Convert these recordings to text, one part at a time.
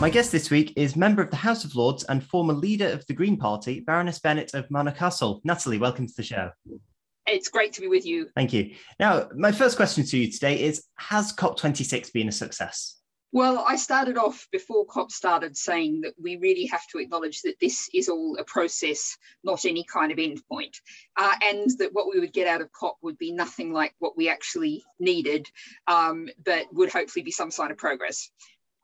My guest this week is member of the House of Lords and former leader of the Green Party, Baroness Bennett of Manor Castle. Natalie, welcome to the show. It's great to be with you. Thank you. Now, my first question to you today is Has COP26 been a success? Well, I started off before COP started saying that we really have to acknowledge that this is all a process, not any kind of endpoint, uh, and that what we would get out of COP would be nothing like what we actually needed, um, but would hopefully be some sign of progress.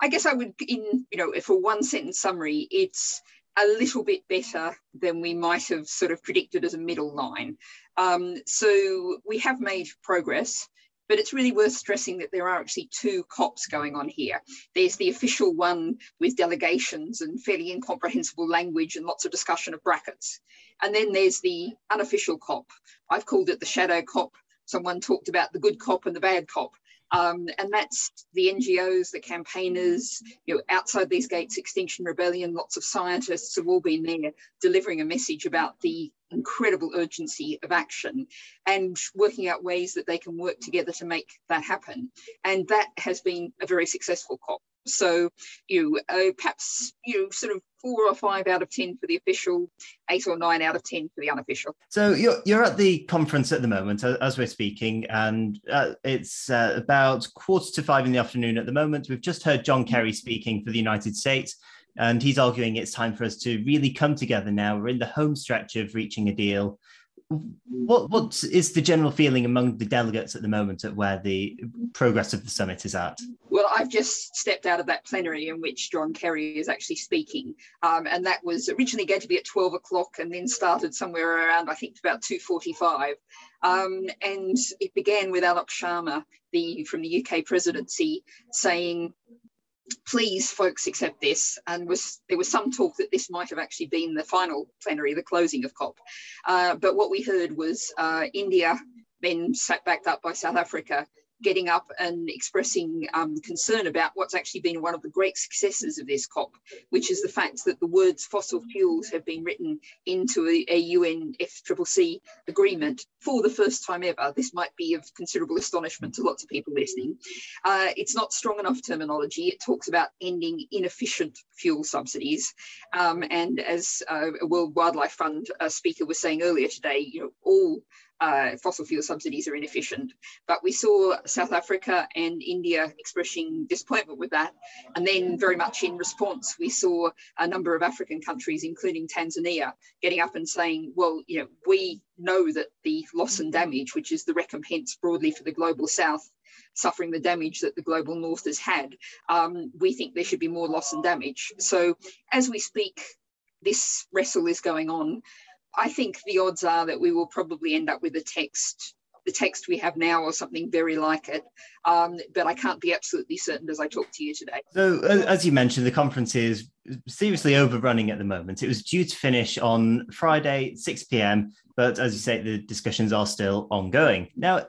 I guess I would, in you know, for one sentence summary, it's a little bit better than we might have sort of predicted as a middle line. Um, so we have made progress, but it's really worth stressing that there are actually two COPs going on here. There's the official one with delegations and fairly incomprehensible language and lots of discussion of brackets. And then there's the unofficial COP. I've called it the shadow COP. Someone talked about the good cop and the bad cop. Um, and that's the NGOs, the campaigners, you know, outside these gates, Extinction Rebellion, lots of scientists have all been there delivering a message about the incredible urgency of action and working out ways that they can work together to make that happen. And that has been a very successful COP. So you uh, perhaps you know, sort of four or five out of ten for the official, eight or nine out of ten for the unofficial. So you're you're at the conference at the moment as we're speaking, and uh, it's uh, about quarter to five in the afternoon at the moment. We've just heard John Kerry speaking for the United States. And he's arguing it's time for us to really come together now. We're in the home stretch of reaching a deal what what is the general feeling among the delegates at the moment at where the progress of the summit is at? Well, I've just stepped out of that plenary in which John Kerry is actually speaking, um, and that was originally going to be at twelve o'clock, and then started somewhere around I think about two forty-five, um, and it began with Alok Sharma, the from the UK presidency, saying please folks accept this and was there was some talk that this might have actually been the final plenary the closing of cop. Uh, but what we heard was uh, india then sat backed up by south africa getting up and expressing um, concern about what's actually been one of the great successes of this COP, which is the fact that the words fossil fuels have been written into a, a UNFCCC agreement for the first time ever. This might be of considerable astonishment to lots of people listening. Uh, it's not strong enough terminology. It talks about ending inefficient fuel subsidies. Um, and as uh, a World Wildlife Fund uh, speaker was saying earlier today, you know, all uh, fossil fuel subsidies are inefficient. But we saw South Africa and India expressing disappointment with that. And then, very much in response, we saw a number of African countries, including Tanzania, getting up and saying, well, you know, we know that the loss and damage, which is the recompense broadly for the global south, suffering the damage that the global north has had, um, we think there should be more loss and damage. So, as we speak, this wrestle is going on. I think the odds are that we will probably end up with a text, the text we have now, or something very like it. Um, but I can't be absolutely certain as I talk to you today. So, as you mentioned, the conference is seriously overrunning at the moment. It was due to finish on Friday, 6 p.m., but as you say, the discussions are still ongoing. Now,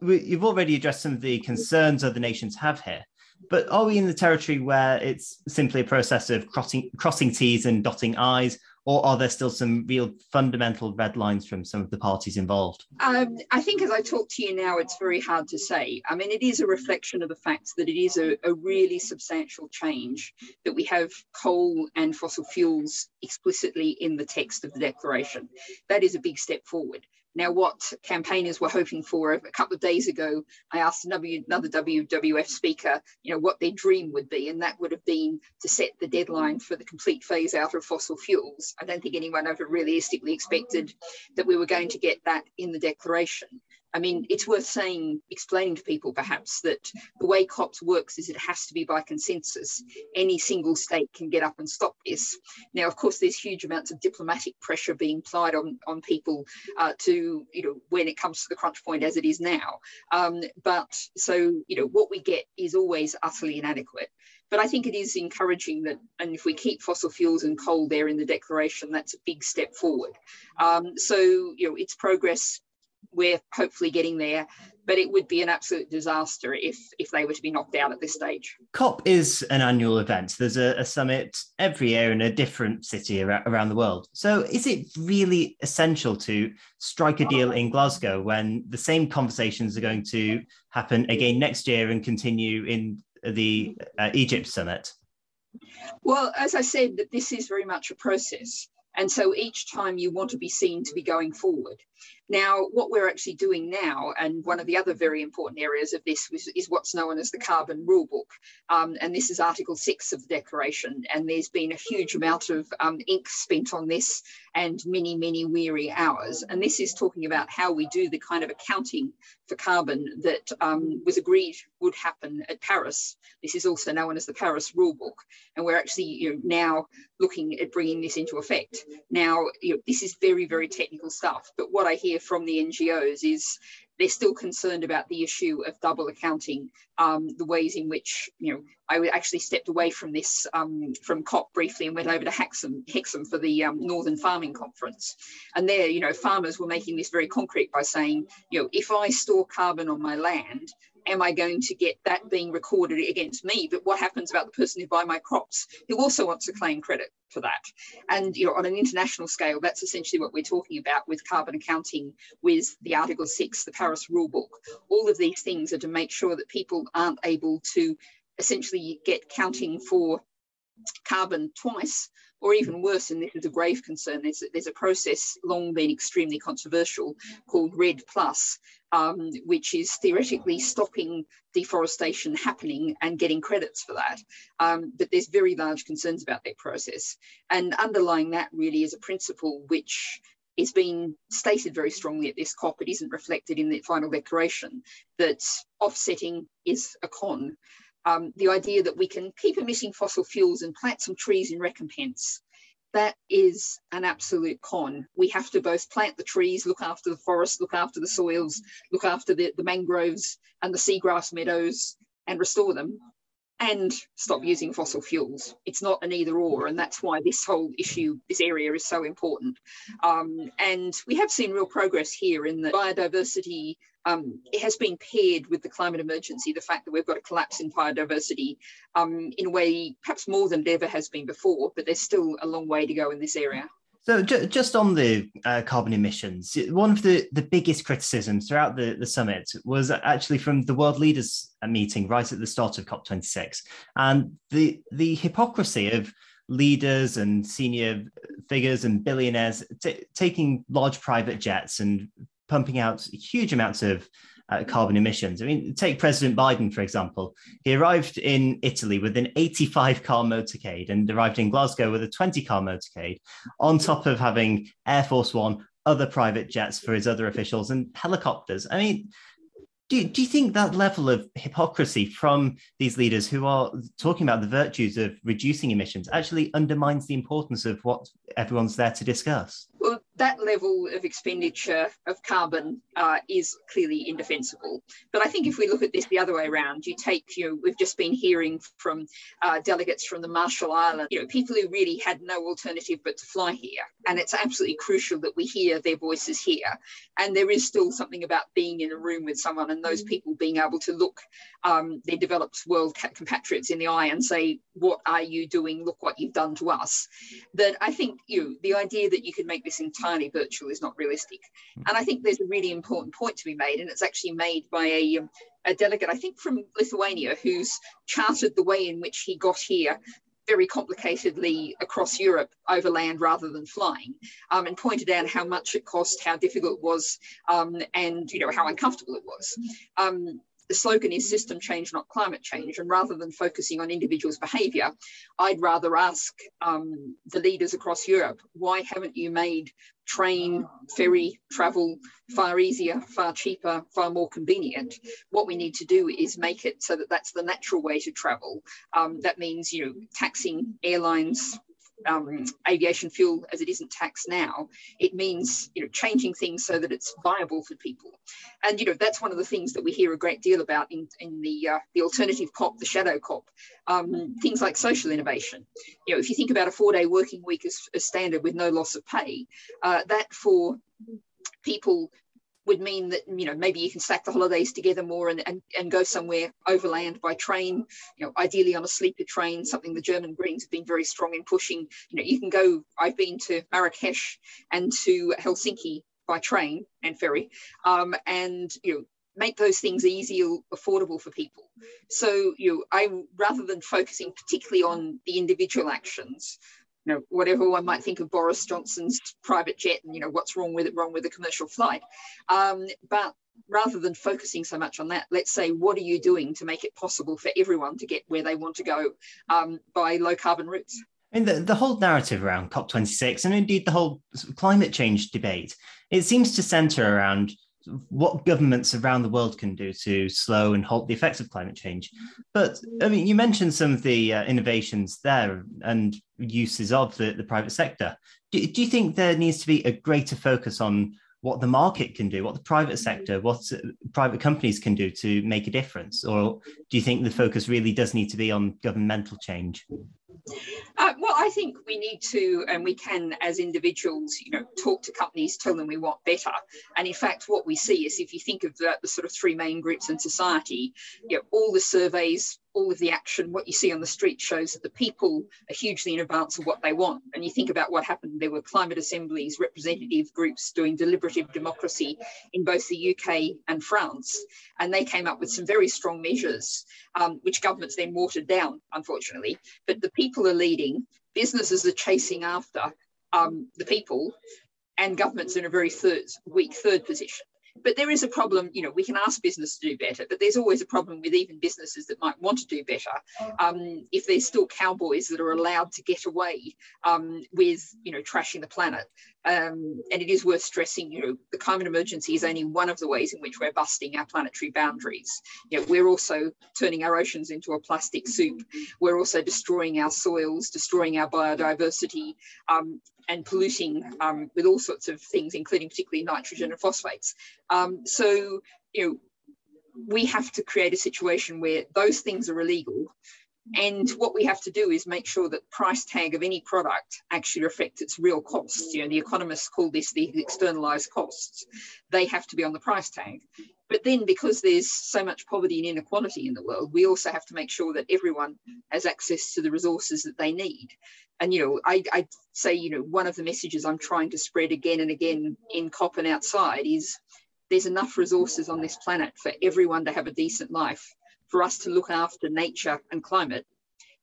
you've already addressed some of the concerns other nations have here. But are we in the territory where it's simply a process of crossing, crossing T's and dotting I's, or are there still some real fundamental red lines from some of the parties involved? Um, I think as I talk to you now, it's very hard to say. I mean, it is a reflection of the fact that it is a, a really substantial change that we have coal and fossil fuels explicitly in the text of the declaration. That is a big step forward. Now, what campaigners were hoping for a couple of days ago, I asked another WWF speaker, you know, what their dream would be, and that would have been to set the deadline for the complete phase out of fossil fuels. I don't think anyone ever realistically expected that we were going to get that in the declaration. I mean, it's worth saying, explaining to people perhaps that the way COPs works is it has to be by consensus. Any single state can get up and stop this. Now, of course, there's huge amounts of diplomatic pressure being applied on, on people uh, to, you know, when it comes to the crunch point as it is now. Um, but so, you know, what we get is always utterly inadequate. But I think it is encouraging that, and if we keep fossil fuels and coal there in the declaration, that's a big step forward. Um, so, you know, it's progress we're hopefully getting there, but it would be an absolute disaster if if they were to be knocked out at this stage. COP is an annual event. There's a, a summit every year in a different city ar- around the world. So is it really essential to strike a deal in Glasgow when the same conversations are going to happen again next year and continue in the uh, Egypt summit? Well, as I said, that this is very much a process. And so each time you want to be seen to be going forward. Now, what we're actually doing now, and one of the other very important areas of this was, is what's known as the carbon rulebook. Um, and this is Article 6 of the Declaration. And there's been a huge amount of um, ink spent on this and many, many weary hours. And this is talking about how we do the kind of accounting for carbon that um, was agreed would happen at Paris. This is also known as the Paris rulebook. And we're actually you know, now looking at bringing this into effect. Now, you know, this is very, very technical stuff. But what I hear from the NGOs is they're still concerned about the issue of double accounting, um, the ways in which, you know, I actually stepped away from this, um, from COP briefly and went over to Hexham, Hexham for the um, Northern Farming Conference. And there, you know, farmers were making this very concrete by saying, you know, if I store carbon on my land, am I going to get that being recorded against me? But what happens about the person who buy my crops who also wants to claim credit for that? And you know, on an international scale, that's essentially what we're talking about with carbon accounting, with the Article 6, the Paris rulebook. All of these things are to make sure that people aren't able to essentially get counting for carbon twice or even worse, and this is a grave concern, there's, there's a process long been extremely controversial called REDD Plus, um, which is theoretically stopping deforestation happening and getting credits for that. Um, but there's very large concerns about that process. And underlying that really is a principle which is being stated very strongly at this COP. It isn't reflected in the final declaration that offsetting is a con. Um, the idea that we can keep emitting fossil fuels and plant some trees in recompense that is an absolute con. We have to both plant the trees, look after the forest, look after the soils, look after the, the mangroves and the seagrass meadows and restore them and stop using fossil fuels. It's not an either or, and that's why this whole issue, this area is so important. Um, and we have seen real progress here in the biodiversity. Um, it has been paired with the climate emergency, the fact that we've got a collapse in biodiversity um, in a way perhaps more than it ever has been before, but there's still a long way to go in this area. So ju- just on the uh, carbon emissions, one of the, the biggest criticisms throughout the, the summit was actually from the world leaders meeting right at the start of COP26. And the, the hypocrisy of leaders and senior figures and billionaires t- taking large private jets and pumping out huge amounts of uh, carbon emissions. I mean, take President Biden, for example. He arrived in Italy with an 85 car motorcade and arrived in Glasgow with a 20 car motorcade, on top of having Air Force One, other private jets for his other officials, and helicopters. I mean, do, do you think that level of hypocrisy from these leaders who are talking about the virtues of reducing emissions actually undermines the importance of what everyone's there to discuss? Well, that level of expenditure of carbon uh, is clearly indefensible. But I think if we look at this the other way around, you take, you know, we've just been hearing from uh, delegates from the Marshall Islands, you know, people who really had no alternative but to fly here. And it's absolutely crucial that we hear their voices here. And there is still something about being in a room with someone and those people being able to look um, their developed world compatriots in the eye and say, what are you doing? Look what you've done to us. That I think, you know, the idea that you could make this entire entirely virtual is not realistic. And I think there's a really important point to be made, and it's actually made by a, um, a delegate, I think from Lithuania, who's charted the way in which he got here very complicatedly across Europe overland rather than flying, um, and pointed out how much it cost, how difficult it was, um, and you know how uncomfortable it was. Um, the slogan is system change, not climate change. And rather than focusing on individuals' behaviour, I'd rather ask um, the leaders across Europe, why haven't you made train, ferry travel far easier, far cheaper, far more convenient? What we need to do is make it so that that's the natural way to travel. Um, that means, you know, taxing airlines um, aviation fuel as it isn't taxed now, it means you know changing things so that it's viable for people. And you know that's one of the things that we hear a great deal about in, in the uh, the alternative COP, the shadow COP, um, things like social innovation. You know, if you think about a four-day working week as, as standard with no loss of pay, uh, that for people would mean that you know maybe you can stack the holidays together more and, and, and go somewhere overland by train you know ideally on a sleeper train something the german greens have been very strong in pushing. You know you can go i've been to marrakesh and to helsinki by train and ferry um, and you know make those things easy or affordable for people. So you know, i rather than focusing particularly on the individual actions know, whatever one might think of Boris Johnson's private jet and, you know, what's wrong with it, wrong with a commercial flight. Um, but rather than focusing so much on that, let's say, what are you doing to make it possible for everyone to get where they want to go um, by low carbon routes? I mean, the, the whole narrative around COP26 and indeed the whole climate change debate, it seems to center around what governments around the world can do to slow and halt the effects of climate change. But I mean, you mentioned some of the uh, innovations there and uses of the, the private sector. Do, do, you think there needs to be a greater focus on what the market can do, what the private sector, what uh, private companies can do to make a difference? Or do you think the focus really does need to be on governmental change? Uh, well, I think we need to, and we can, as individuals, you know, talk to companies, tell them we want better. And in fact, what we see is, if you think of the, the sort of three main groups in society, you know, all the surveys all of the action, what you see on the street shows that the people are hugely in advance of what they want. And you think about what happened, there were climate assemblies, representative groups doing deliberative democracy in both the UK and France. And they came up with some very strong measures, um, which governments then watered down, unfortunately. But the people are leading, businesses are chasing after um, the people, and governments in a very third, weak third position but there is a problem you know we can ask business to do better but there's always a problem with even businesses that might want to do better um, if there's still cowboys that are allowed to get away um, with you know trashing the planet um, and it is worth stressing, you know, the climate emergency is only one of the ways in which we're busting our planetary boundaries. You know, we're also turning our oceans into a plastic soup. We're also destroying our soils, destroying our biodiversity, um, and polluting um, with all sorts of things, including particularly nitrogen and phosphates. Um, so, you know, we have to create a situation where those things are illegal and what we have to do is make sure that price tag of any product actually reflects its real costs. You know, the economists call this the externalized costs. They have to be on the price tag. But then because there's so much poverty and inequality in the world, we also have to make sure that everyone has access to the resources that they need. And, you know, I, I say, you know, one of the messages I'm trying to spread again and again in COP and outside is there's enough resources on this planet for everyone to have a decent life for us to look after nature and climate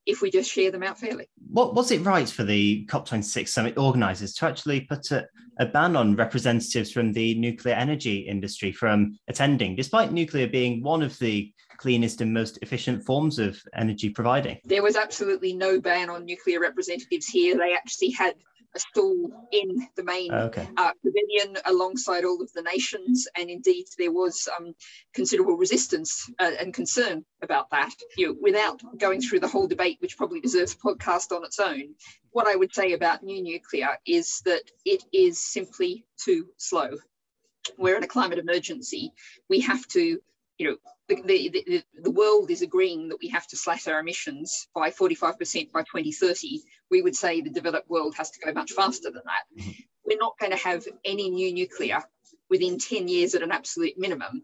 if we just share them out fairly. What was it right for the COP26 summit organisers to actually put a, a, ban on representatives from the nuclear energy industry from attending, despite nuclear being one of the cleanest and most efficient forms of energy providing? There was absolutely no ban on nuclear representatives here. They actually had a stall in the main okay. uh, pavilion alongside all of the nations. And indeed, there was um, considerable resistance uh, and concern about that. You know, without going through the whole debate, which probably deserves a podcast on its own, what I would say about new nuclear is that it is simply too slow. We're in a climate emergency. We have to you know, the, the, the, world is agreeing that we have to slash our emissions by 45% by 2030. We would say the developed world has to go much faster than that. Mm-hmm. We're not going to have any new nuclear within 10 years at an absolute minimum.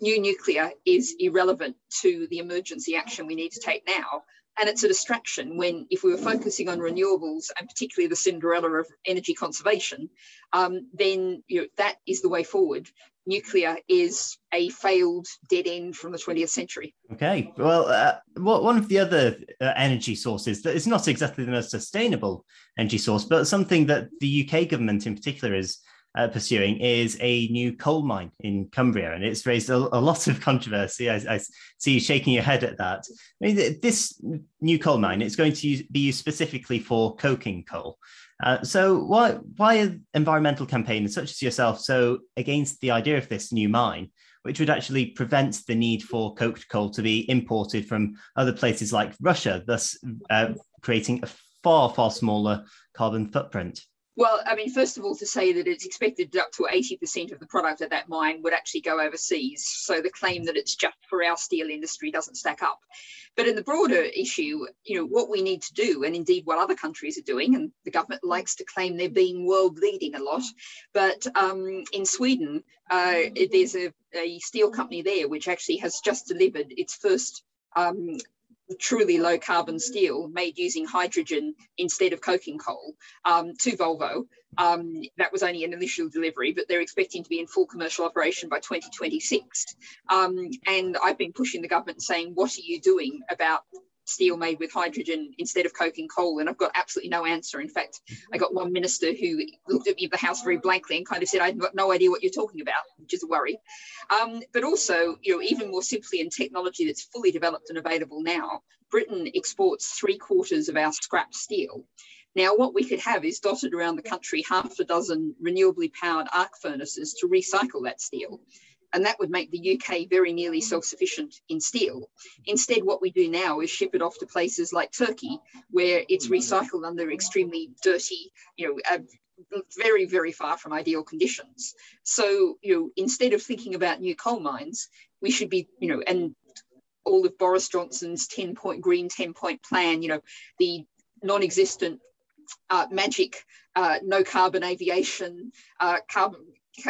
New nuclear is irrelevant to the emergency action we need to take now. And it's a distraction when, if we were focusing on renewables and particularly the Cinderella of energy conservation, um, then you know, that is the way forward nuclear is a failed dead end from the 20th century. Okay, well, uh, one of the other uh, energy sources that is not exactly the most sustainable energy source, but something that the UK government in particular is uh, pursuing is a new coal mine in Cumbria, and it's raised a, a lot of controversy. I, I, see you shaking your head at that. I mean, this new coal mine it's going to use, be used specifically for coking coal. Uh, so why why are environmental campaigners such as yourself so against the idea of this new mine, which would actually prevent the need for coked coal to be imported from other places like Russia, thus uh, creating a far far smaller carbon footprint? Well, I mean, first of all, to say that it's expected up to 80% of the product at that mine would actually go overseas. So the claim that it's just for our steel industry doesn't stack up. But in the broader issue, you know, what we need to do, and indeed what other countries are doing, and the government likes to claim they're being world leading a lot, but um, in Sweden, uh, there's a, a steel company there which actually has just delivered its first um, truly low carbon steel made using hydrogen instead of coking coal um, to Volvo. Um, that was only an initial delivery, but they're expecting to be in full commercial operation by 2026. Um, and I've been pushing the government saying, what are you doing about steel made with hydrogen instead of coking coal? And I've got absolutely no answer. In fact, I got one minister who looked at me at the house very blankly and kind of said, I've got no idea what you're talking about, which is a worry. Um, but also, you know, even more simply in technology that's fully developed and available now, Britain exports three quarters of our scrap steel. Now, what we could have is dotted around the country half a dozen renewably powered arc furnaces to recycle that steel and that would make the UK very nearly self-sufficient in steel. Instead, what we do now is ship it off to places like Turkey, where it's recycled under extremely dirty, you know, uh, very, very far from ideal conditions. So, you know, instead of thinking about new coal mines, we should be, you know, and all of Boris Johnson's 10 point green 10 point plan, you know, the non existent uh, magic uh, no carbon aviation, uh, carbon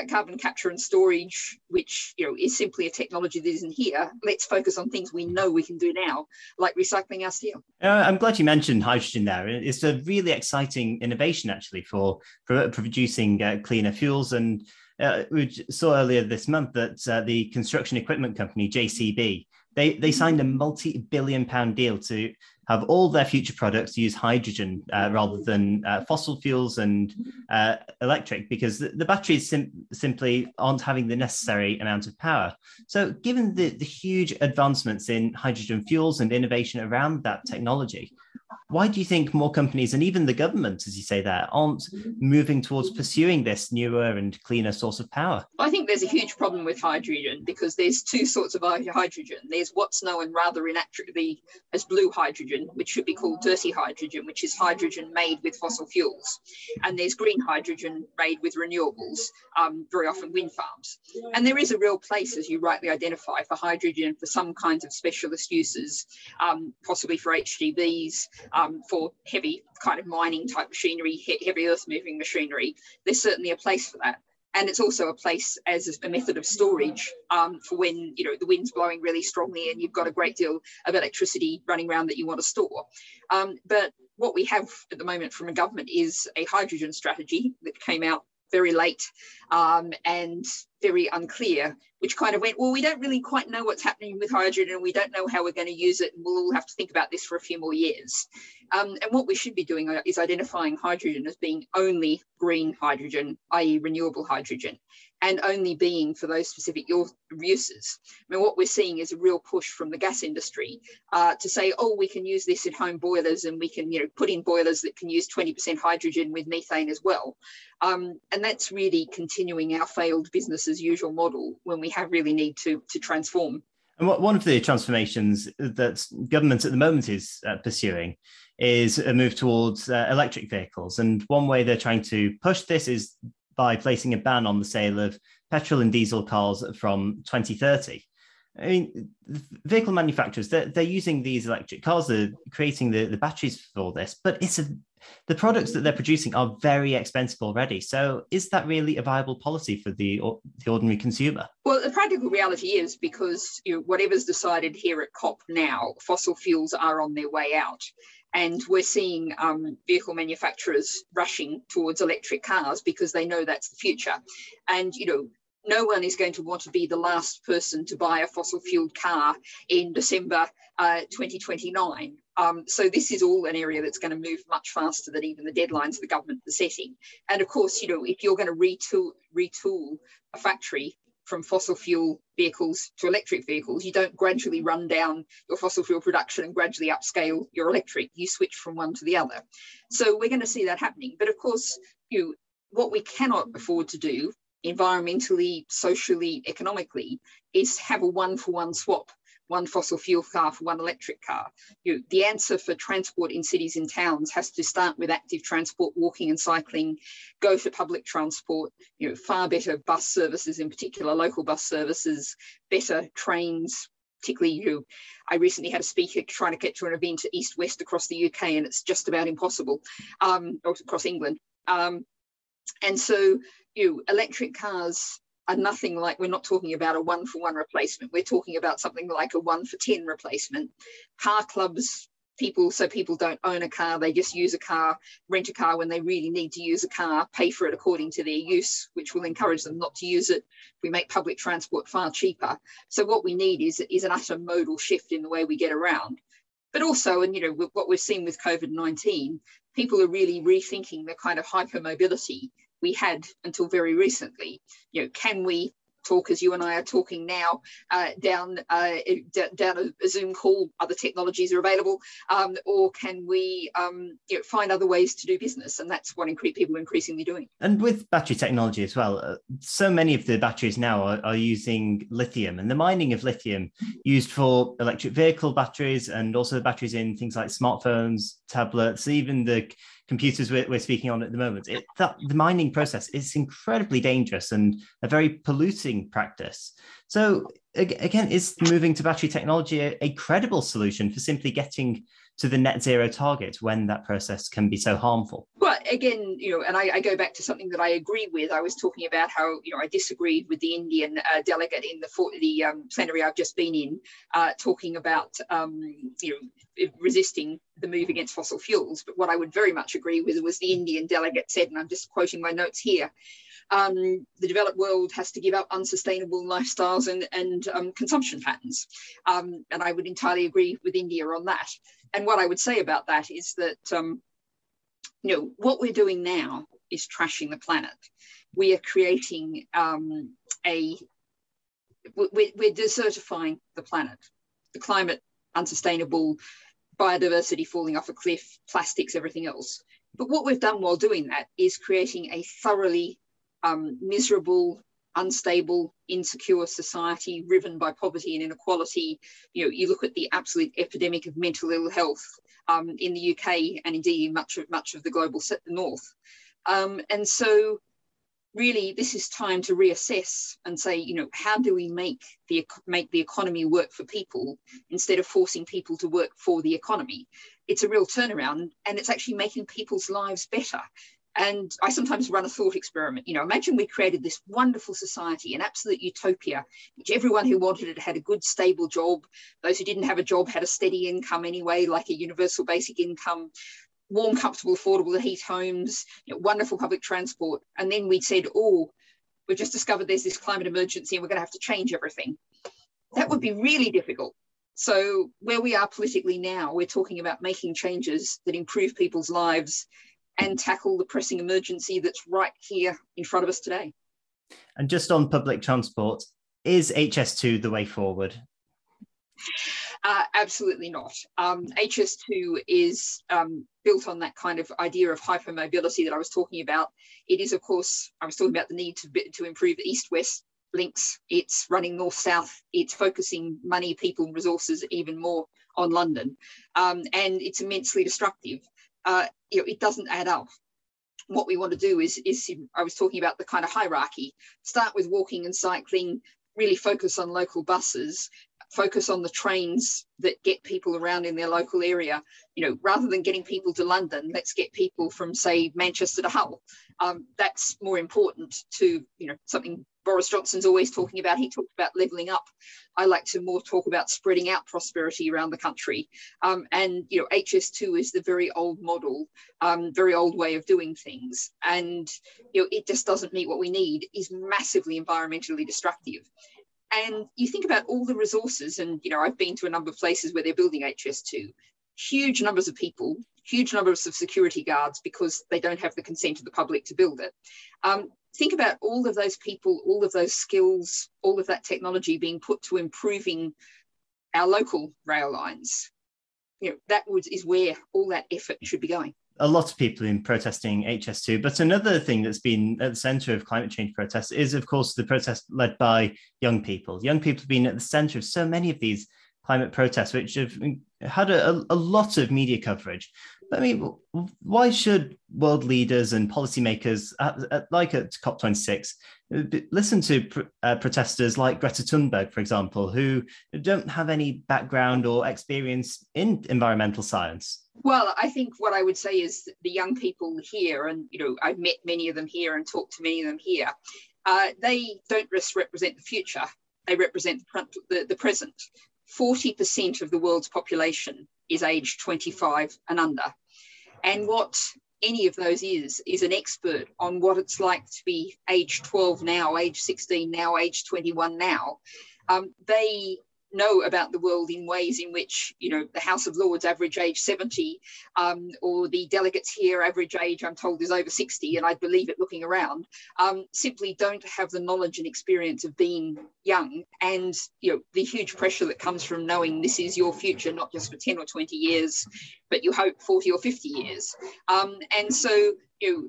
carbon capture and storage, which you know is simply a technology that isn't here. Let's focus on things we know we can do now, like recycling our steel. Uh, I'm glad you mentioned hydrogen there. It's a really exciting innovation actually for, for producing uh, cleaner fuels. And uh, we saw earlier this month that uh, the construction equipment company JCB they they signed a multi-billion pound deal to have all their future products use hydrogen uh, rather than uh, fossil fuels and uh, electric because the, the batteries sim- simply aren't having the necessary amount of power. So, given the, the huge advancements in hydrogen fuels and innovation around that technology, why do you think more companies and even the government, as you say there, aren't moving towards pursuing this newer and cleaner source of power? I think there's a huge problem with hydrogen because there's two sorts of hydrogen. There's what's known rather inaccurately as blue hydrogen, which should be called dirty hydrogen, which is hydrogen made with fossil fuels. And there's green hydrogen made with renewables, um, very often wind farms. And there is a real place, as you rightly identify, for hydrogen for some kinds of specialist uses, um, possibly for HGVs um, for heavy kind of mining type machinery, heavy earth moving machinery. There's certainly a place for that. And it's also a place as a method of storage um, for when you know the wind's blowing really strongly and you've got a great deal of electricity running around that you want to store. Um, but what we have at the moment from a government is a hydrogen strategy that came out very late um, and very unclear, which kind of went, well, we don't really quite know what's happening with hydrogen and we don't know how we're going to use it. And we'll all have to think about this for a few more years. Um, and what we should be doing is identifying hydrogen as being only green hydrogen, i.e., renewable hydrogen. And only being for those specific uses. I mean, what we're seeing is a real push from the gas industry uh, to say, oh, we can use this in home boilers and we can, you know, put in boilers that can use 20% hydrogen with methane as well. Um, and that's really continuing our failed business as usual model when we have really need to, to transform. And what, one of the transformations that government at the moment is uh, pursuing is a move towards uh, electric vehicles. And one way they're trying to push this is by placing a ban on the sale of petrol and diesel cars from 2030. I mean, vehicle manufacturers, they're, they're using these electric cars, they're creating the, the batteries for this, but it's a, the products that they're producing are very expensive already. So is that really a viable policy for the, the ordinary consumer? Well, the practical reality is because you know, whatever's decided here at COP now, fossil fuels are on their way out. And we're seeing um, vehicle manufacturers rushing towards electric cars because they know that's the future. And, you know, no one is going to want to be the last person to buy a fossil fueled car in December uh, 2029. Um, so this is all an area that's going to move much faster than even the deadlines the government are setting. And of course, you know, if you're going to retool, retool a factory from fossil fuel vehicles to electric vehicles, you don't gradually run down your fossil fuel production and gradually upscale your electric. You switch from one to the other. So we're going to see that happening. But of course, you what we cannot afford to do environmentally, socially, economically is have a one-for-one swap one fossil fuel car for one electric car. You the answer for transport in cities and towns has to start with active transport, walking and cycling, go for public transport, you know, far better bus services, in particular local bus services, better trains, particularly you. I recently had a speaker trying to get to an event east west across the UK, and it's just about impossible, um, across England. Um, and so, you know, electric cars are nothing like we're not talking about a one for one replacement. We're talking about something like a one for 10 replacement. Car clubs people so people don't own a car they just use a car rent a car when they really need to use a car pay for it according to their use which will encourage them not to use it. We make public transport far cheaper. So what we need is is an utter modal shift in the way we get around. But also and you know what we're seeing with covid-19 people are really rethinking the kind of hypermobility we had until very recently. You know, can we talk as you and I are talking now uh, down uh, down a, Zoom call. Other technologies are available, um, or can we um, you know, find other ways to do business? And that's what incre- people are increasingly doing. And with battery technology as well, uh, so many of the batteries now are, are, using lithium, and the mining of lithium used for electric vehicle batteries, and also the batteries in things like smartphones, tablets, even the computers we're, we're speaking on at the moment, it, that, the mining process is incredibly dangerous and a very polluting practice. So again, is moving to battery technology a, a credible solution for simply getting to the net zero target when that process can be so harmful? Well, again, you know, and I, I go back to something that I agree with. I was talking about how you know I disagreed with the Indian uh, delegate in the the um, plenary I've just been in, uh, talking about um, you know resisting the move against fossil fuels. But what I would very much agree with was the Indian delegate said, and I'm just quoting my notes here. Um, the developed world has to give up unsustainable lifestyles and, and um, consumption patterns. Um, and I would entirely agree with India on that and what I would say about that is that, um, you know, what we're doing now is trashing the planet. We are creating um, a, we're, we're desertifying the planet. The climate unsustainable, biodiversity falling off a cliff, plastics, everything else. But what we've done while doing that is creating a thoroughly um, miserable, unstable, insecure society riven by poverty and inequality. You know, you look at the absolute epidemic of mental ill health um, in the UK and indeed much of much of the global north. Um, and so really this is time to reassess and say you know how do we make the make the economy work for people instead of forcing people to work for the economy it's a real turnaround and it's actually making people's lives better and I sometimes run a thought experiment. You know, imagine we created this wonderful society, an absolute utopia, which everyone who wanted it had a good, stable job. Those who didn't have a job had a steady income anyway, like a universal basic income, warm, comfortable, affordable heat homes, you know, wonderful public transport. And then we said, oh, we've just discovered there's this climate emergency and we're going to have to change everything. That would be really difficult. So, where we are politically now, we're talking about making changes that improve people's lives and tackle the pressing emergency that's right here in front of us today. And just on public transport, is HS2 the way forward? Uh, absolutely not. Um, HS2 is um, built on that kind of idea of hypermobility that I was talking about. It is, of course, I was talking about the need to, to improve east-west links. It's running north-south. It's focusing money, people, resources even more on London, um, and it's immensely destructive. Uh, you know, it doesn't add up what we want to do is, is I was talking about the kind of hierarchy. Start with walking and cycling, really focus on local buses, focus on the trains that get people around in their local area. You know, rather than getting people to London, let's get people from, say, Manchester to Hull. Um, that's more important to, you know, something Boris Johnson's always talking about. He talked about levelling up. I like to more talk about spreading out prosperity around the country. Um, and you know, HS2 is the very old model, um, very old way of doing things, and you know, it just doesn't meet what we need. is massively environmentally destructive. And you think about all the resources, and you know, I've been to a number of places where they're building HS2. Huge numbers of people, huge numbers of security guards because they don't have the consent of the public to build it. Um, think about all of those people, all of those skills, all of that technology being put to improving our local rail lines. You know, that would, is where all that effort should be going. A lot of people in protesting HS2, but another thing that's been at the centre of climate change protests is, of course, the protest led by young people. Young people have been at the centre of so many of these climate protests, which have had a, a lot of media coverage. I mean, why should world leaders and policymakers, at, at, like at COP26, listen to pr- uh, protesters like Greta Thunberg, for example, who don't have any background or experience in environmental science? Well, I think what I would say is the young people here, and you know, I've met many of them here and talked to many of them here. Uh, they don't just represent the future; they represent the, the present. 40% of the world's population is aged 25 and under. And what any of those is, is an expert on what it's like to be age 12 now, age 16 now, age 21 now. Um, they know about the world in ways in which, you know, the House of Lords average age 70, um, or the delegates here average age, I'm told, is over 60, and I believe it looking around, um, simply don't have the knowledge and experience of being young and, you know, the huge pressure that comes from knowing this is your future, not just for 10 or 20 years, but you hope 40 or 50 years. Um, and so, you know,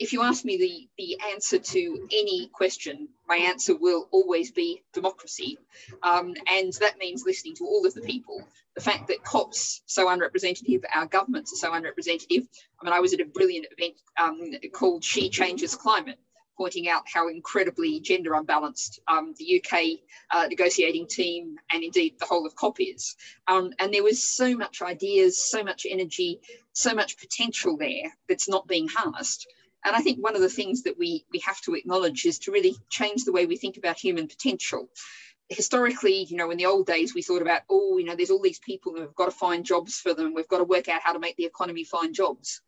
if you ask me the, the answer to any question, my answer will always be democracy. Um, and that means listening to all of the people. The fact that COP's so unrepresentative, our governments are so unrepresentative. I mean, I was at a brilliant event um, called She Changes Climate, pointing out how incredibly gender unbalanced um, the UK uh, negotiating team and indeed the whole of COP is. Um, and there was so much ideas, so much energy, so much potential there that's not being harnessed. And I think one of the things that we, we have to acknowledge is to really change the way we think about human potential. Historically, you know, in the old days, we thought about, oh, you know, there's all these people and we've got to find jobs for them. We've got to work out how to make the economy find jobs.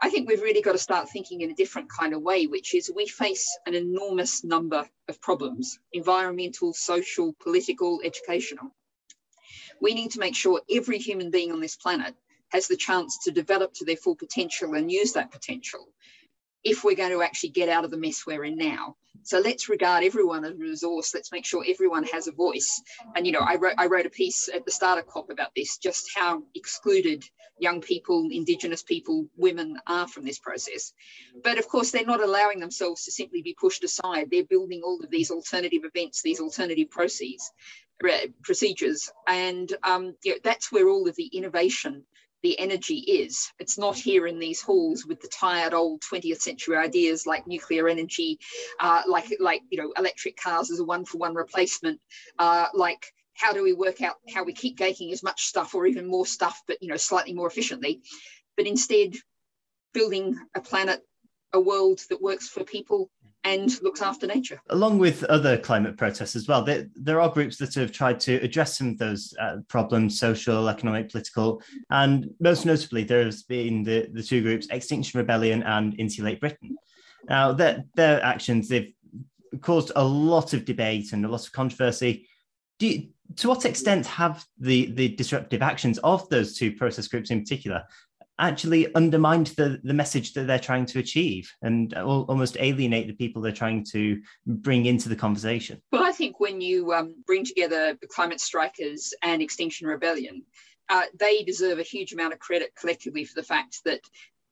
I think we've really got to start thinking in a different kind of way, which is we face an enormous number of problems environmental, social, political, educational. We need to make sure every human being on this planet has the chance to develop to their full potential and use that potential if we're going to actually get out of the mess we're in now. So let's regard everyone as a resource. Let's make sure everyone has a voice. And, you know, I wrote, I wrote a piece at the start of COP about this, just how excluded young people, Indigenous people, women are from this process. But of course, they're not allowing themselves to simply be pushed aside. They're building all of these alternative events, these alternative processes, procedures. And um, you know, that's where all of the innovation the energy is. It's not here in these halls with the tired old 20th century ideas like nuclear energy, uh, like like you know electric cars as a one for one replacement, uh, like how do we work out how we keep making as much stuff or even more stuff, but you know slightly more efficiently, but instead building a planet, a world that works for people and looks after nature. Along with other climate protests as well, there, there are groups that have tried to address some of those uh, problems social, economic, political, and most notably, there's been the, the two groups Extinction Rebellion and Insulate Britain. Now, their, their actions, they've caused a lot of debate and a lot of controversy. You, to what extent have the, the disruptive actions of those two protest groups in particular actually undermined the, the message that they're trying to achieve and almost alienate the people they're trying to bring into the conversation? Well, I think when you um, bring together the climate strikers and Extinction Rebellion, uh, they deserve a huge amount of credit collectively for the fact that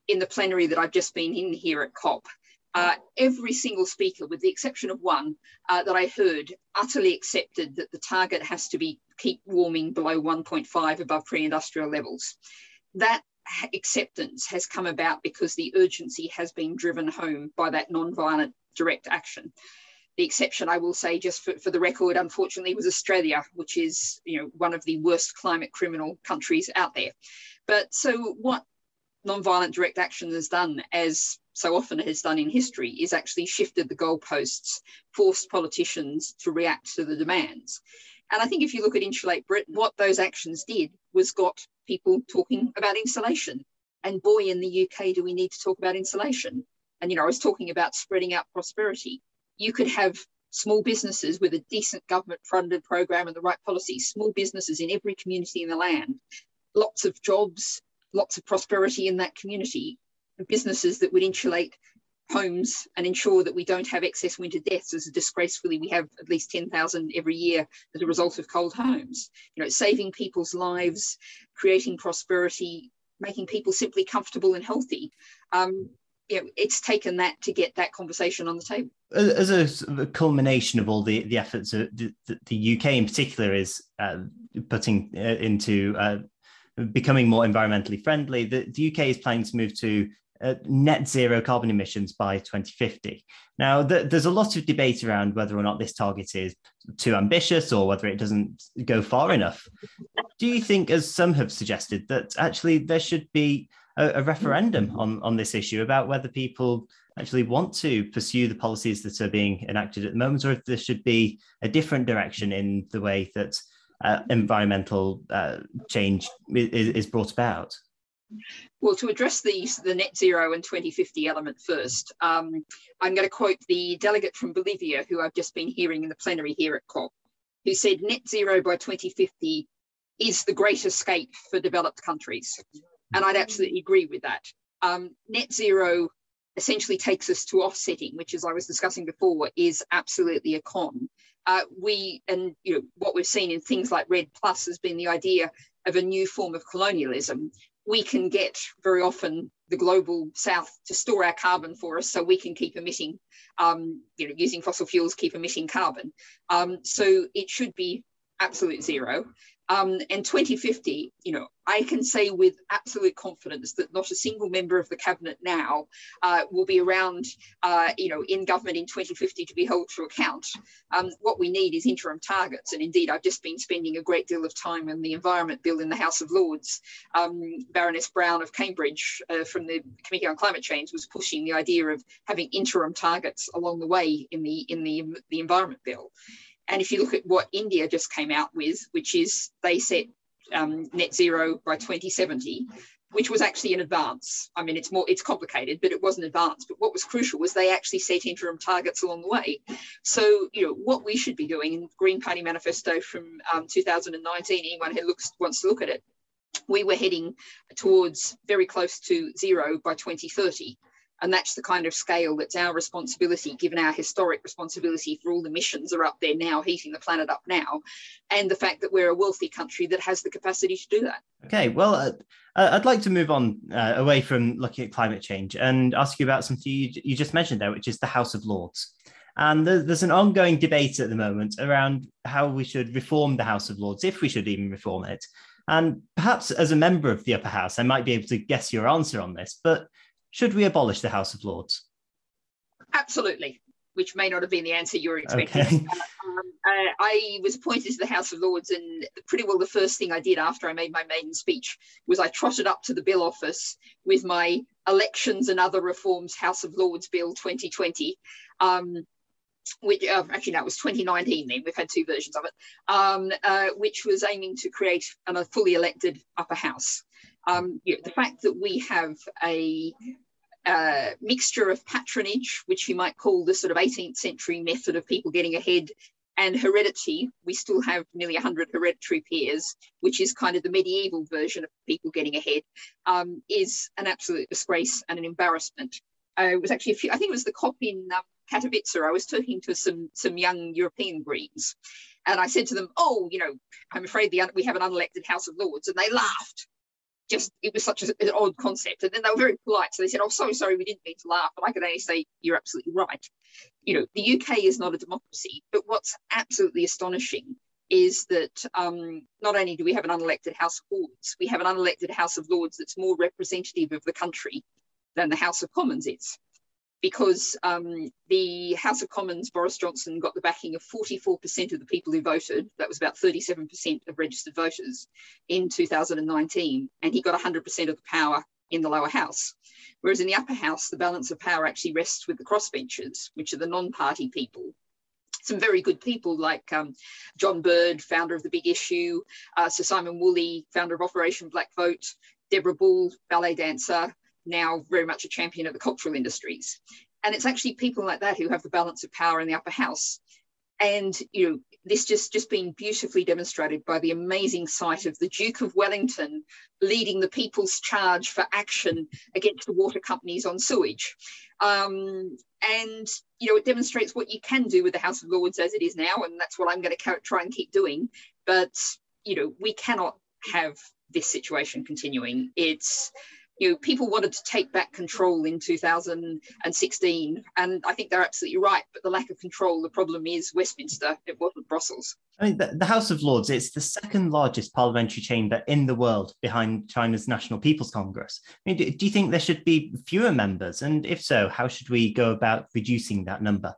in the plenary that I've just been in here at COP, uh, every single speaker, with the exception of one uh, that I heard, utterly accepted that the target has to be keep warming below 1.5 above pre-industrial levels. That acceptance has come about because the urgency has been driven home by that non-violent direct action. The exception, I will say, just for, for the record, unfortunately, was Australia, which is you know one of the worst climate criminal countries out there. But so what non-violent direct action has done, as so often it has done in history, is actually shifted the goalposts, forced politicians to react to the demands. And I think if you look at Insulate Britain, what those actions did was got people talking about insulation. And boy, in the UK, do we need to talk about insulation? And, you know, I was talking about spreading out prosperity. You could have small businesses with a decent government funded program and the right policies, small businesses in every community in the land, lots of jobs, lots of prosperity in that community, businesses that would insulate homes and ensure that we don't have excess winter deaths as disgracefully we have at least 10,000 every year as a result of cold homes. You know, saving people's lives, creating prosperity, making people simply comfortable and healthy. Um, you know, it's taken that to get that conversation on the table. As a, a culmination of all the, the efforts that the, the UK in particular is uh, putting uh, into uh, becoming more environmentally friendly, the, the UK is planning to move to net zero carbon emissions by 2050. Now, th- there's a lot of debate around whether or not this target is too ambitious or whether it doesn't go far enough. Do you think, as some have suggested, that actually there should be a, a referendum on, on this issue about whether people actually want to pursue the policies that are being enacted at the moment, or if there should be a different direction in the way that uh, environmental uh, change is, is brought about? Well, to address the, the net zero and 2050 element first, um, I'm going to quote the delegate from Bolivia, who I've just been hearing in the plenary here at COP, who said net zero by 2050 is the great escape for developed countries. And I'd absolutely agree with that. Um, net zero essentially takes us to offsetting, which, as I was discussing before, is absolutely a con. Uh, we and you know what we've seen in things like REDD Plus has been the idea of a new form of colonialism we can get very often the global south to store our carbon for us so we can keep emitting, um, you know, using fossil fuels, keep emitting carbon. Um, so it should be absolute zero. Um, and 2050, you know, I can say with absolute confidence that not a single member of the cabinet now uh, will be around, uh, you know, in government in 2050 to be held to account. Um, what we need is interim targets. And indeed, I've just been spending a great deal of time on the Environment Bill in the House of Lords. Um, Baroness Brown of Cambridge uh, from the Committee on Climate Change was pushing the idea of having interim targets along the way in the in the, the Environment Bill. And if you look at what India just came out with, which is they set um, net zero by 2070, which was actually an advance. I mean, it's more, it's complicated, but it was an advance. But what was crucial was they actually set interim targets along the way. So, you know, what we should be doing in the Green Party Manifesto from um, 2019, anyone who looks wants to look at it, we were heading towards very close to zero by 2030. And that's the kind of scale that's our responsibility, given our historic responsibility for all the emissions are up there now, heating the planet up now, and the fact that we're a wealthy country that has the capacity to do that. Okay, well, uh, uh I'd like to move on uh, away from looking at climate change and ask you about something you, you just mentioned there, which is the House of Lords. And there's an ongoing debate at the moment around how we should reform the House of Lords, if we should even reform it. And perhaps as a member of the upper house, I might be able to guess your answer on this, but should we abolish the House of Lords? Absolutely, which may not have been the answer you were expecting. Okay. Um, uh, I was appointed to the House of Lords, and pretty well the first thing I did after I made my maiden speech was I trotted up to the bill office with my Elections and Other Reforms House of Lords Bill 2020. Um, which uh, actually that was 2019 then we've had two versions of it um, uh, which was aiming to create a fully elected upper house um, you know, the fact that we have a uh, mixture of patronage, which you might call the sort of 18th century method of people getting ahead And heredity, we still have nearly 100 hereditary peers, which is kind of the medieval version of people getting ahead, um, is an absolute disgrace and an embarrassment. Uh, it was actually a few, I think it was the COP in um, Katowice. I was talking to some, some young European Greens, and I said to them, Oh, you know, I'm afraid the, we have an unelected House of Lords. And they laughed just it was such a, an odd concept. And then they were very polite. So they said, Oh, sorry, sorry, we didn't mean to laugh. But I could only say, You're absolutely right. You know, the UK is not a democracy, but what's absolutely astonishing is that um, not only do we have an unelected House of Lords, we have an unelected House of Lords that's more representative of the country than the House of Commons is because um, the House of Commons, Boris Johnson got the backing of 44% of the people who voted. That was about 37% of registered voters in 2019. And he got 100% of the power in the lower house. Whereas in the upper house, the balance of power actually rests with the crossbenchers, which are the non party people. Some very good people like um, John Bird, founder of The Big Issue, uh, Sir Simon Woolley, founder of Operation Black Vote, Deborah Bull, ballet dancer, now very much a champion of the cultural industries. And it's actually people like that who have the balance of power in the upper house. And you know, this just just being beautifully demonstrated by the amazing sight of the Duke of Wellington leading the people's charge for action against the water companies on sewage. Um, and you know, it demonstrates what you can do with the House of Lords as it is now, and that's what I'm going to try and keep doing. But you know, we cannot have this situation continuing. It's you know, people wanted to take back control in 2016, and I think they're absolutely right. But the lack of control, the problem is Westminster. It wasn't Brussels. I mean, the, the House of Lords, it's the second largest parliamentary chamber in the world behind China's National People's Congress. I mean, do, do you think there should be fewer members? And if so, how should we go about reducing that number?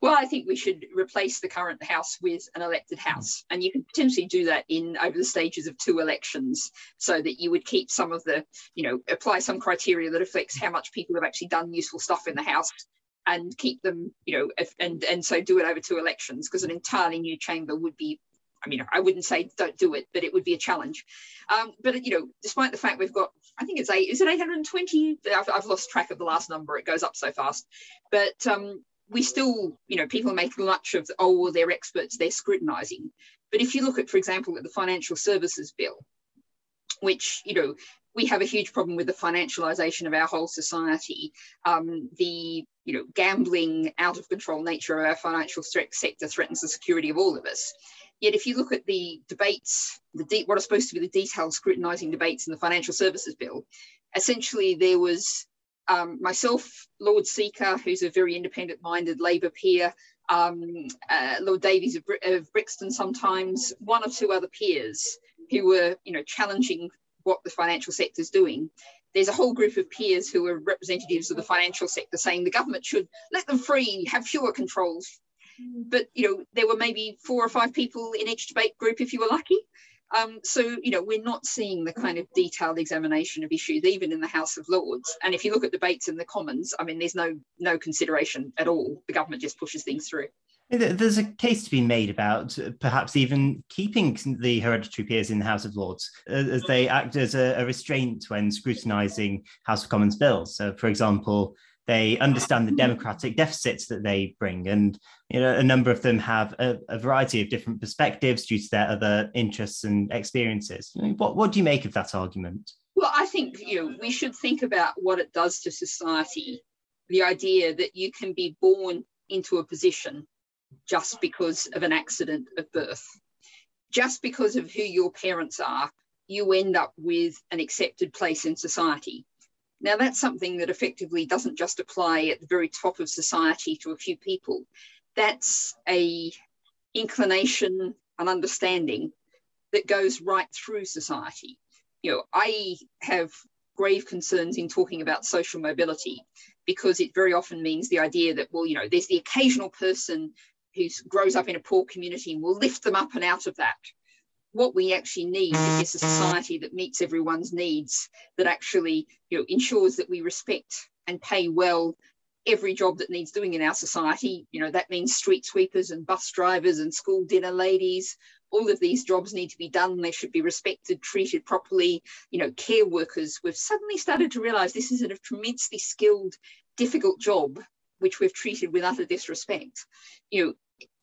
Well, I think we should replace the current House with an elected House. And you can potentially do that in over the stages of two elections so that you would keep some of the, you know, apply some criteria that affects how much people have actually done useful stuff in the House and keep them, you know, if, and, and so do it over two elections because an entirely new chamber would be I mean, I wouldn't say don't do it, but it would be a challenge. Um, but you know, despite the fact we've got, I think it's eight, is it 820? I've, I've, lost track of the last number. It goes up so fast. But um, we still, you know, people make much of, oh, well, they're experts, they're scrutinizing. But if you look at, for example, at the financial services bill, which, you know, we have a huge problem with the financialization of our whole society, um, the, you know, gambling, out of control nature of our financial sector threatens the security of all of us. Yet, if you look at the debates, the de- what are supposed to be the detailed scrutinizing debates in the financial services bill, essentially there was um, myself, Lord Sikka, who's a very independent minded Labour peer, um, uh, Lord Davies of, of, Brixton sometimes, one or two other peers who were, you know, challenging what the financial sector is doing. There's a whole group of peers who are representatives of the financial sector saying the government should let them free, have fewer controls. But, you know, there were maybe four or five people in each debate group if you were lucky. Um, so, you know, we're not seeing the kind of detailed examination of issues, even in the House of Lords. And if you look at debates in the Commons, I mean, there's no no consideration at all. The government just pushes things through. There's a case to be made about uh, perhaps even keeping the hereditary peers in the House of Lords uh, as they mm-hmm. act as a, restraint when scrutinising House of Commons bills. So, for example, they understand the mm-hmm. democratic deficits that they bring, and you know a number of them have a, a variety of different perspectives due to their other interests and experiences. What what do you make of that argument? Well, I think you know we should think about what it does to society. The idea that you can be born into a position just because of an accident of birth, just because of who your parents are, you end up with an accepted place in society. Now, that's something that effectively doesn't just apply at the very top of society to a few people. That's a inclination, an understanding that goes right through society. You know, I have grave concerns in talking about social mobility because it very often means the idea that, well, you know, there's the occasional person who grows up in a poor community and we'll lift them up and out of that what we actually need is a society that meets everyone's needs, that actually you know, ensures that we respect and pay well every job that needs doing in our society. You know, that means street sweepers and bus drivers and school dinner ladies. All of these jobs need to be done. They should be respected, treated properly. You know, care workers, we've suddenly started to realize this is a tremendously skilled, difficult job, which we've treated with utter disrespect. You know,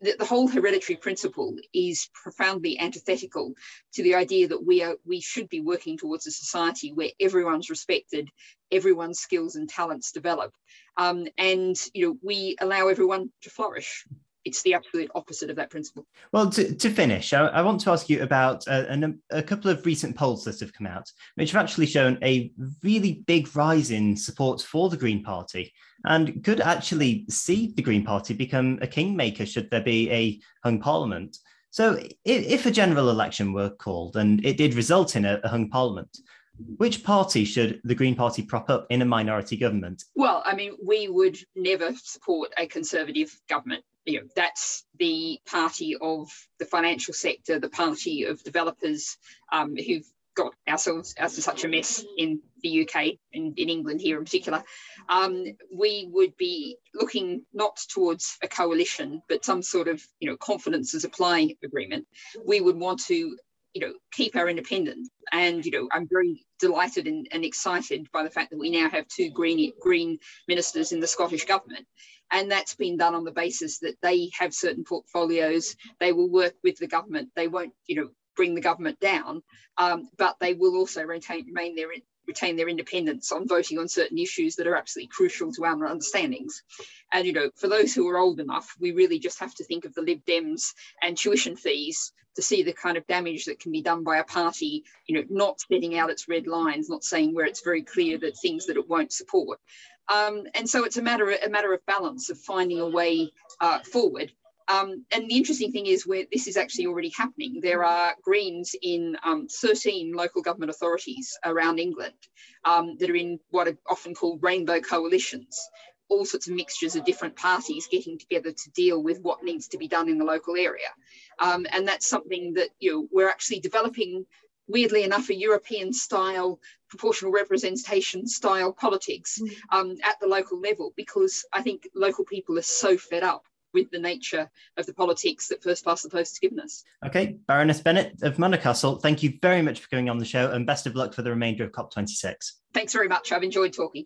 the, the whole hereditary principle is profoundly antithetical to the idea that we are we should be working towards a society where everyone's respected, everyone's skills and talents develop, um, and you know we allow everyone to flourish it's the absolute opposite of that principle. Well, to, to finish, I, I, want to ask you about uh, a, a, couple of recent polls that have come out, which have actually shown a really big rise in support for the Green Party and could actually see the Green Party become a kingmaker should there be a hung parliament. So, if a general election were called and it did result in a, a hung parliament, which party should the Green Party prop up in a minority government? Well, I mean, we would never support a conservative government. You know, that's the party of the financial sector, the party of developers um, who've got ourselves out of such a mess in the UK, in, in England here in particular, um, we would be looking not towards a coalition, but some sort of you know confidence and supply agreement. We would want to you know keep our independence. And you know i'm very delighted and, and, excited by the fact that we now have two green green ministers in the scottish government and that's been done on the basis that they have certain portfolios. They will work with the government. They won't you know bring the government down um, but they will also retain, remain their retain their independence on voting on certain issues that are absolutely crucial to our understandings. And, you know, for those who are old enough, we really just have to think of the Lib Dems and tuition fees to see the kind of damage that can be done by a party, you know, not setting out its red lines, not saying where it's very clear that things that it won't support. Um, and so it's a matter, a matter of balance of finding a way uh, forward um, and the interesting thing is where this is actually already happening. There are Greens in um, 13 local government authorities around England um, that are in what are often called rainbow coalitions, all sorts of mixtures of different parties getting together to deal with what needs to be done in the local area. Um, and that's something that you know, we're actually developing weirdly enough, a European style proportional representation style politics mm. um, at the local level because I think local people are so fed up with the nature of the politics that First Past the Post has given us. Okay, Baroness Bennett of Manor Castle, thank you very much for coming on the show and best of luck for the remainder of COP26. Thanks very much. I've enjoyed talking.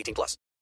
18 plus.